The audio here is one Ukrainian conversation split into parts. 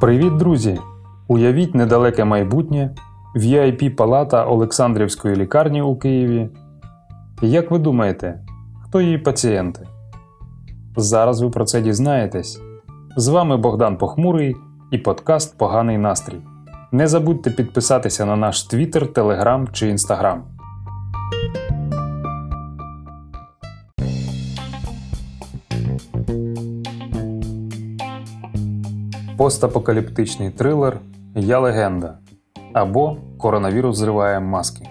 Привіт, друзі! Уявіть недалеке майбутнє, vip палата Олександрівської лікарні у Києві. Як ви думаєте, хто її пацієнти? Зараз ви про це дізнаєтесь. З вами Богдан Похмурий і подкаст Поганий настрій. Не забудьте підписатися на наш Твіттер, Телеграм чи Інстаграм. Постапокаліптичний трилер Я легенда або Коронавірус зриває маски.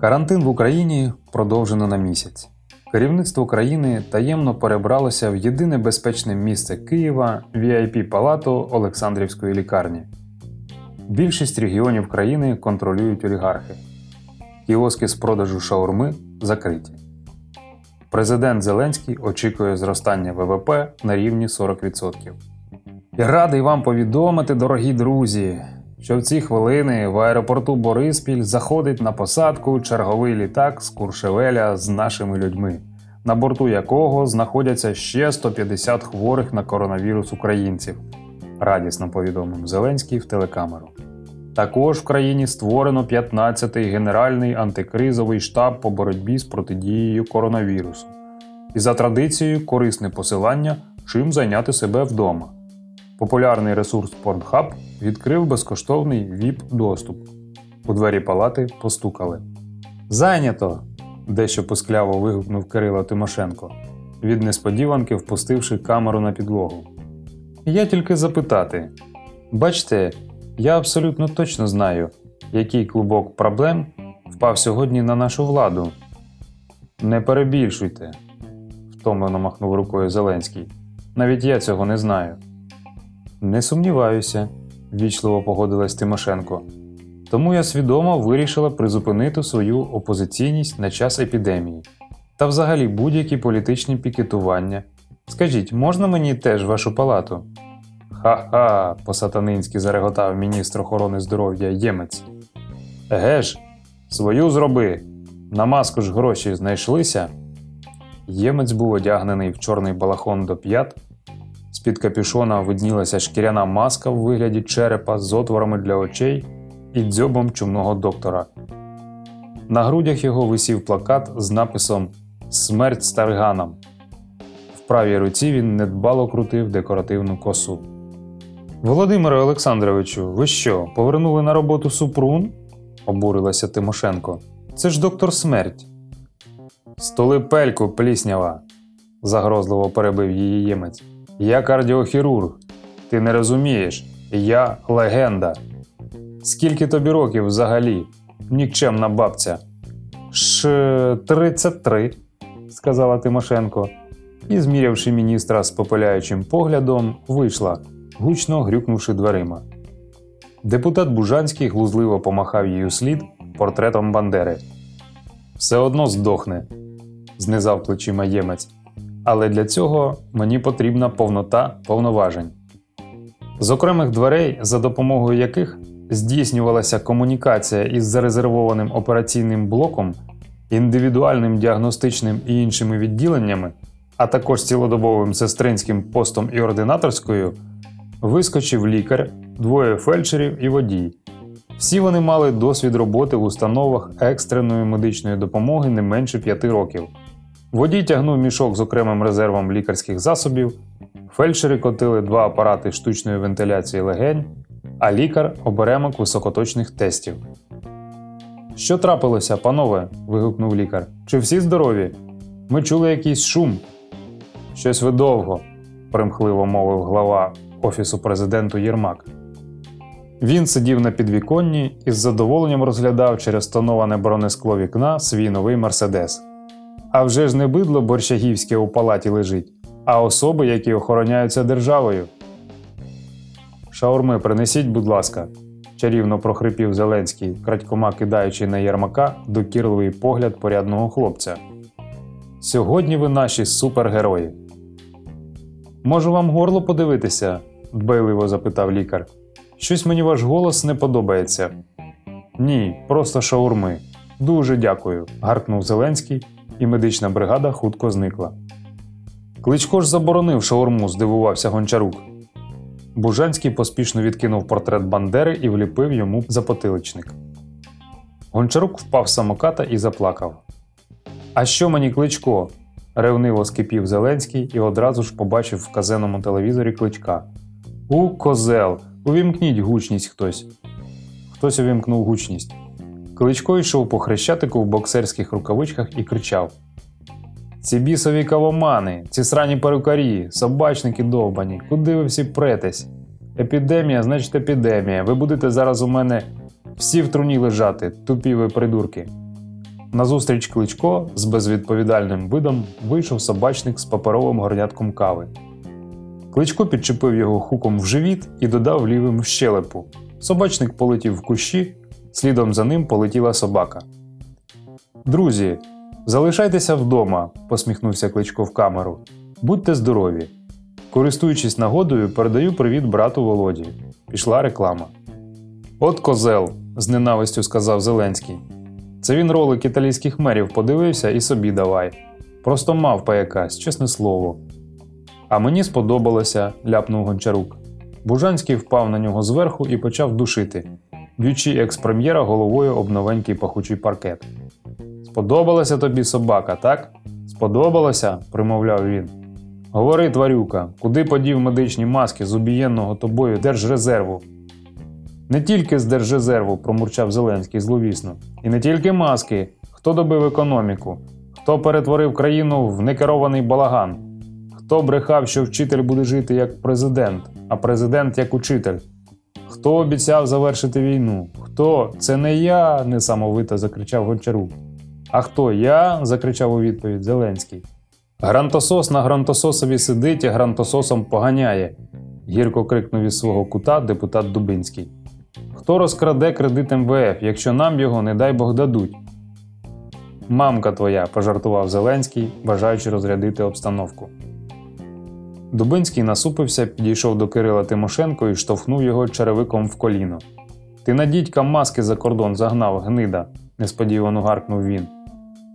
Карантин в Україні продовжено на місяць. Керівництво країни таємно перебралося в єдине безпечне місце Києва vip палату Олександрівської лікарні. Більшість регіонів країни контролюють олігархи. Кіоски з продажу шаурми закриті. Президент Зеленський очікує зростання ВВП на рівні 40%. І радий вам повідомити, дорогі друзі, що в ці хвилини в аеропорту Бориспіль заходить на посадку черговий літак з Куршевеля з нашими людьми, на борту якого знаходяться ще 150 хворих на коронавірус українців. Радісно повідомив Зеленський в телекамеру. Також в країні створено 15-й генеральний антикризовий штаб по боротьбі з протидією коронавірусу. І за традицією корисне посилання, чим зайняти себе вдома. Популярний ресурс Pornhub відкрив безкоштовний ВІП-доступ. У двері палати постукали. Зайнято! дещо поскляво вигукнув Кирило Тимошенко, від несподіванки впустивши камеру на підлогу. Я тільки запитати. Бачте, я абсолютно точно знаю, який клубок проблем впав сьогодні на нашу владу. Не перебільшуйте, втомлено махнув рукою Зеленський. Навіть я цього не знаю. Не сумніваюся, ввічливо погодилась Тимошенко. Тому я свідомо вирішила призупинити свою опозиційність на час епідемії та взагалі будь-які політичні пікетування. Скажіть, можна мені теж вашу палату? Ха-ха, по-сатанинськи зареготав міністр охорони здоров'я Ємець. Еге ж, свою зроби. На маску ж гроші знайшлися. Ємець був одягнений в чорний балахон до п'ят. З-під капюшона виднілася шкіряна маска в вигляді черепа з отворами для очей і дзьобом чумного доктора. На грудях його висів плакат з написом Смерть старганам. В правій руці він недбало крутив декоративну косу. Володимире Олександровичу, ви що, повернули на роботу Супрун? обурилася Тимошенко. Це ж доктор смерть. Столи пельку, пліснява, загрозливо перебив її ємець. Я кардіохірург. Ти не розумієш, я легенда. Скільки тобі років взагалі? Нікчемна бабця. Ш 33, сказала Тимошенко, і, змірявши міністра з попиляючим поглядом, вийшла, гучно грюкнувши дверима. Депутат Бужанський глузливо помахав їй слід портретом Бандери. Все одно здохне, знизав плечима ємець. Але для цього мені потрібна повнота повноважень. З окремих дверей, за допомогою яких здійснювалася комунікація із зарезервованим операційним блоком, індивідуальним діагностичним і іншими відділеннями, а також цілодобовим сестринським постом і ординаторською, вискочив лікар, двоє фельдшерів і водій. Всі вони мали досвід роботи в установах екстреної медичної допомоги не менше 5 років. Водій тягнув мішок з окремим резервом лікарських засобів, фельдшери котили два апарати штучної вентиляції легень, а лікар оберемок високоточних тестів. Що трапилося, панове? вигукнув лікар. Чи всі здорові? Ми чули якийсь шум. Щось ви довго, примхливо мовив глава Офісу президенту Єрмак. Він сидів на підвіконні і з задоволенням розглядав через тоноване бронескло вікна свій новий Мерседес. А вже ж не бидло борщагівське у палаті лежить, а особи, які охороняються державою. Шаурми принесіть, будь ласка, чарівно прохрипів Зеленський, крадькома кидаючи на Єрмака докірливий погляд порядного хлопця. Сьогодні ви наші супергерої. Можу вам горло подивитися? Дбайливо запитав лікар. Щось мені ваш голос не подобається. Ні, просто шаурми. Дуже дякую. гаркнув Зеленський, і медична бригада хутко зникла. Кличко ж заборонив шаурму, здивувався Гончарук. Бужанський поспішно відкинув портрет Бандери і вліпив йому запотиличник. Гончарук впав з самоката і заплакав. А що мені кличко? ревниво скипів Зеленський і одразу ж побачив в казенному телевізорі кличка. У, козел! Увімкніть гучність хтось. Хтось увімкнув гучність. Кличко йшов по хрещатику в боксерських рукавичках і кричав: Ці бісові кавомани, ці срані перукарі, собачники довбані, куди ви всі претесь? Епідемія, значить епідемія. Ви будете зараз у мене всі в труні лежати, тупі ви придурки. Назустріч кличко з безвідповідальним видом вийшов собачник з паперовим горнятком кави. Кличко підчепив його хуком в живіт і додав лівим в щелепу. Собачник полетів в кущі, слідом за ним полетіла собака. Друзі, залишайтеся вдома, посміхнувся кличко в камеру. Будьте здорові. Користуючись нагодою, передаю привіт брату Володі. Пішла реклама. От козел, з ненавистю сказав Зеленський. Це він ролик італійських мерів подивився і собі давай. Просто мавпа якась, чесне слово. А мені сподобалося, ляпнув гончарук. Бужанський впав на нього зверху і почав душити, б'ючи екс-прем'єра головою об новенький пахучий паркет. Сподобалася тобі собака, так? Сподобалося? примовляв він. Говори, тварюка, куди подів медичні маски з убієнного тобою держрезерву? Не тільки з держрезерву, промурчав Зеленський зловісно. І не тільки маски. Хто добив економіку? Хто перетворив країну в некерований балаган? Хто брехав, що вчитель буде жити як президент, а президент як учитель? Хто обіцяв завершити війну? Хто? Це не я, несамовито закричав Гончарук. А хто я? закричав у відповідь Зеленський. Грантосос на грантососові сидить і грантососом поганяє, гірко крикнув із свого кута депутат Дубинський. Хто розкраде кредит МВФ, якщо нам його, не дай Бог дадуть? Мамка твоя, пожартував Зеленський, бажаючи розрядити обстановку. Дубинський насупився, підійшов до Кирила Тимошенко і штовхнув його черевиком в коліно. Ти на дідька маски за кордон загнав, гнида, несподівано гаркнув він.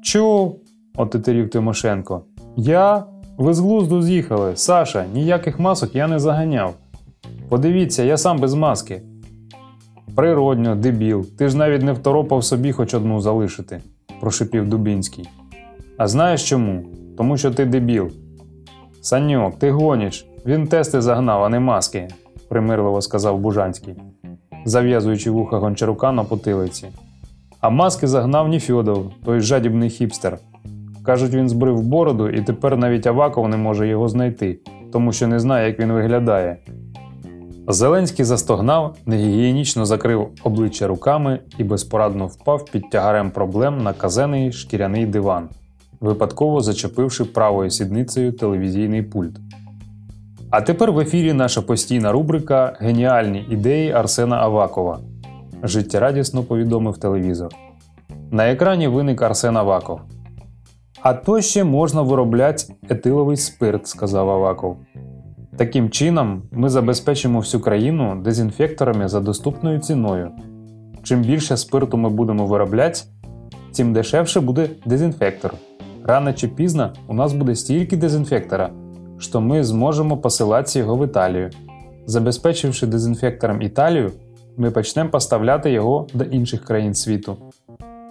Чув? отетерів Тимошенко. Я? Ви з глузду з'їхали. Саша, ніяких масок я не заганяв. Подивіться, я сам без маски. Природньо, дебіл, ти ж навіть не второпав собі хоч одну залишити, прошипів Дубінський. А знаєш чому? Тому що ти дебіл. Саньок, ти гоніш. Він тести загнав, а не маски, примирливо сказав Бужанський, зав'язуючи вуха гончарука на потилиці. А маски загнав Ніфьодов, той жадібний хіпстер. Кажуть, він збрив бороду, і тепер навіть Аваков не може його знайти, тому що не знає, як він виглядає. Зеленський застогнав, негігієнічно закрив обличчя руками і безпорадно впав під тягарем проблем на казений шкіряний диван, випадково зачепивши правою сідницею телевізійний пульт. А тепер в ефірі наша постійна рубрика Геніальні ідеї Арсена Авакова. Життєрадісно повідомив телевізор. На екрані виник Арсен Аваков. А то ще можна виробляти етиловий спирт, сказав Аваков. Таким чином, ми забезпечимо всю країну дезінфекторами за доступною ціною. Чим більше спирту ми будемо виробляти, тим дешевше буде дезінфектор. Рано чи пізно у нас буде стільки дезінфектора, що ми зможемо посилати його в Італію. Забезпечивши дезінфектором Італію, ми почнемо поставляти його до інших країн світу.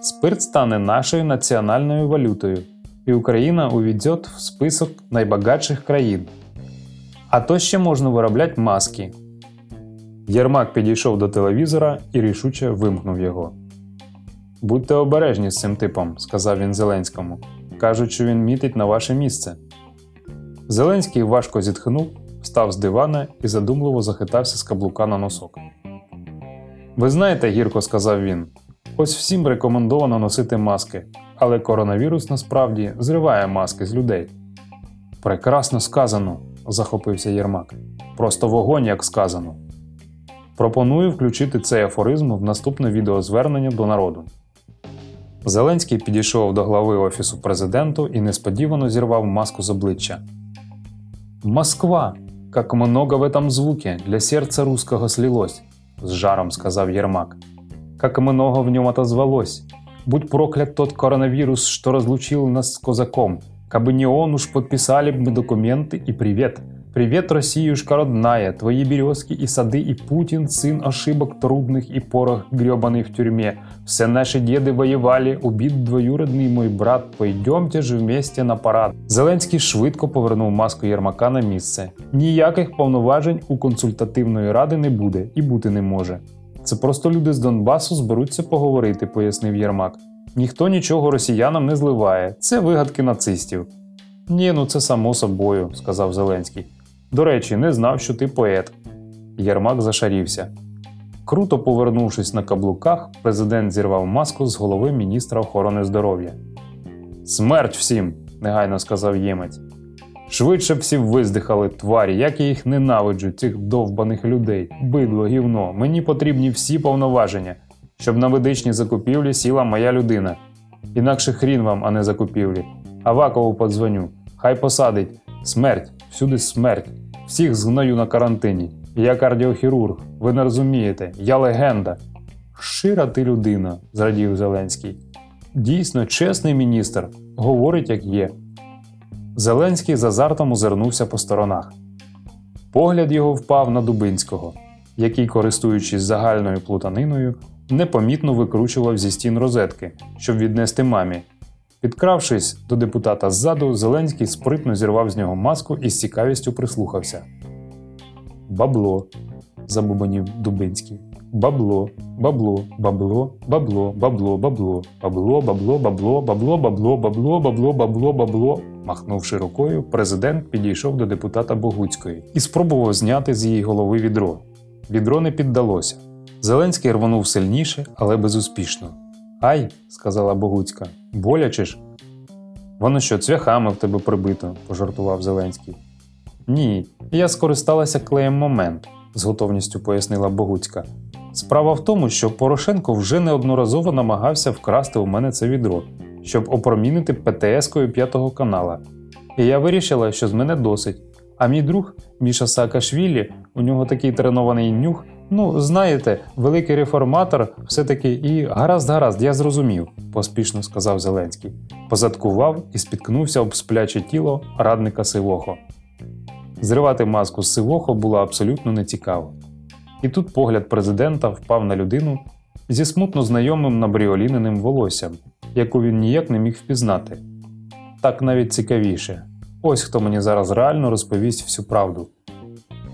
Спирт стане нашою національною валютою, і Україна увійде в список найбагатших країн. А то ще можна виробляти маски. Єрмак підійшов до телевізора і рішуче вимкнув його. Будьте обережні з цим типом, сказав він Зеленському. Кажуть, що він мітить на ваше місце. Зеленський важко зітхнув, встав з дивана і задумливо захитався з каблука на носок. Ви знаєте, гірко сказав він, ось всім рекомендовано носити маски, але коронавірус насправді зриває маски з людей. Прекрасно сказано, захопився Єрмак. Просто вогонь, як сказано. Пропоную включити цей афоризм в наступне відеозвернення до народу. Зеленський підійшов до глави Офісу президенту і несподівано зірвав маску з обличчя. Москва! Как много в этом звуке для сердца русского слилось, з жаром сказав Єрмак. Как много в нем отозвалось. Будь проклят тот коронавирус, что разлучил нас с козаком, Кабы не он уж подписали бы мы документы и привет. Привет, Россиюшка родная, твои березки и сады, и Путин, сын ошибок трудных и порох гребаный в тюрьме. Все наши деды воевали, убит двоюродний мой брат, пойдемте же вместе на парад. Зеленський швидко повернув маску Єрмака на місце. Ніяких повноважень у консультативної ради не буде і бути не може. Це просто люди з Донбасу зберуться поговорити, пояснив Єрмак. Ніхто нічого росіянам не зливає, це вигадки нацистів. Ні, ну це само собою, сказав Зеленський. До речі, не знав, що ти поет. Єрмак зашарівся. Круто повернувшись на каблуках, президент зірвав маску з голови міністра охорони здоров'я. Смерть всім, негайно сказав ємець. Швидше всі виздихали тварі, як я їх ненавиджу, цих довбаних людей, бидло, гівно. Мені потрібні всі повноваження, щоб на медичні закупівлі сіла моя людина. Інакше хрін вам, а не закупівлі. Авакову подзвоню. Хай посадить. Смерть, всюди смерть. Всіх згною на карантині. Я кардіохірург, ви не розумієте, я легенда. Шира ти людина, зрадів Зеленський. Дійсно, чесний міністр, говорить, як є. Зеленський з азартом озирнувся по сторонах. Погляд його впав на Дубинського, який, користуючись загальною плутаниною, непомітно викручував зі стін розетки, щоб віднести мамі. Підкравшись до депутата ззаду, Зеленський спритно зірвав з нього маску і з цікавістю прислухався. Бабло. забубонів Дубинський. Бабло, бабло, бабло, бабло, бабло, бабло, бабло, бабло, бабло, бабло, бабло, бабло, бабло, бабло, бабло. Махнувши рукою, президент підійшов до депутата Богуцької і спробував зняти з її голови відро. Відро не піддалося. Зеленський рвонув сильніше, але безуспішно. Ай, сказала Богуцька, боляче ж. Воно що, цвяхами в тебе прибито, пожартував Зеленський. Ні, я скористалася клеєм момент, з готовністю пояснила Богуцька. Справа в тому, що Порошенко вже неодноразово намагався вкрасти у мене це відро, щоб опромінити ПТС-кою п'ятого канала. І я вирішила, що з мене досить. А мій друг Міша Саакашвілі, у нього такий тренований нюх. Ну, знаєте, великий реформатор все-таки і гаразд, гаразд, я зрозумів, поспішно сказав Зеленський. Позадкував і спіткнувся об спляче тіло радника Сивохо. Зривати маску з Сивохо було абсолютно нецікаво. І тут погляд президента впав на людину зі смутно знайомим набріоліненим волоссям, яку він ніяк не міг впізнати. Так навіть цікавіше. Ось хто мені зараз реально розповість всю правду.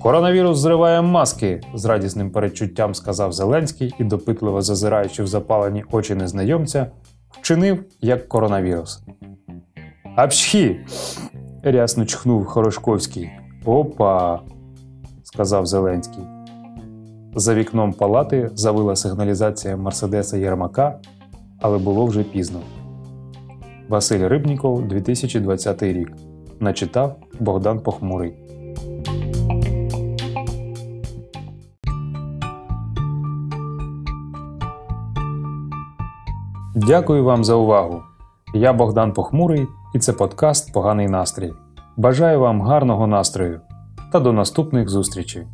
Коронавірус зриває маски, з радісним передчуттям сказав Зеленський і, допитливо зазираючи в запалені очі незнайомця, вчинив як коронавірус. Апшхі! рясно чхнув Хорошковський. Опа! сказав Зеленський. За вікном палати завила сигналізація Мерседеса Єрмака, але було вже пізно. Василь Рибніков, 2020 рік. Начитав Богдан Похмурий. Дякую вам за увагу. Я Богдан Похмурий і це подкаст Поганий настрій. Бажаю вам гарного настрою та до наступних зустрічей!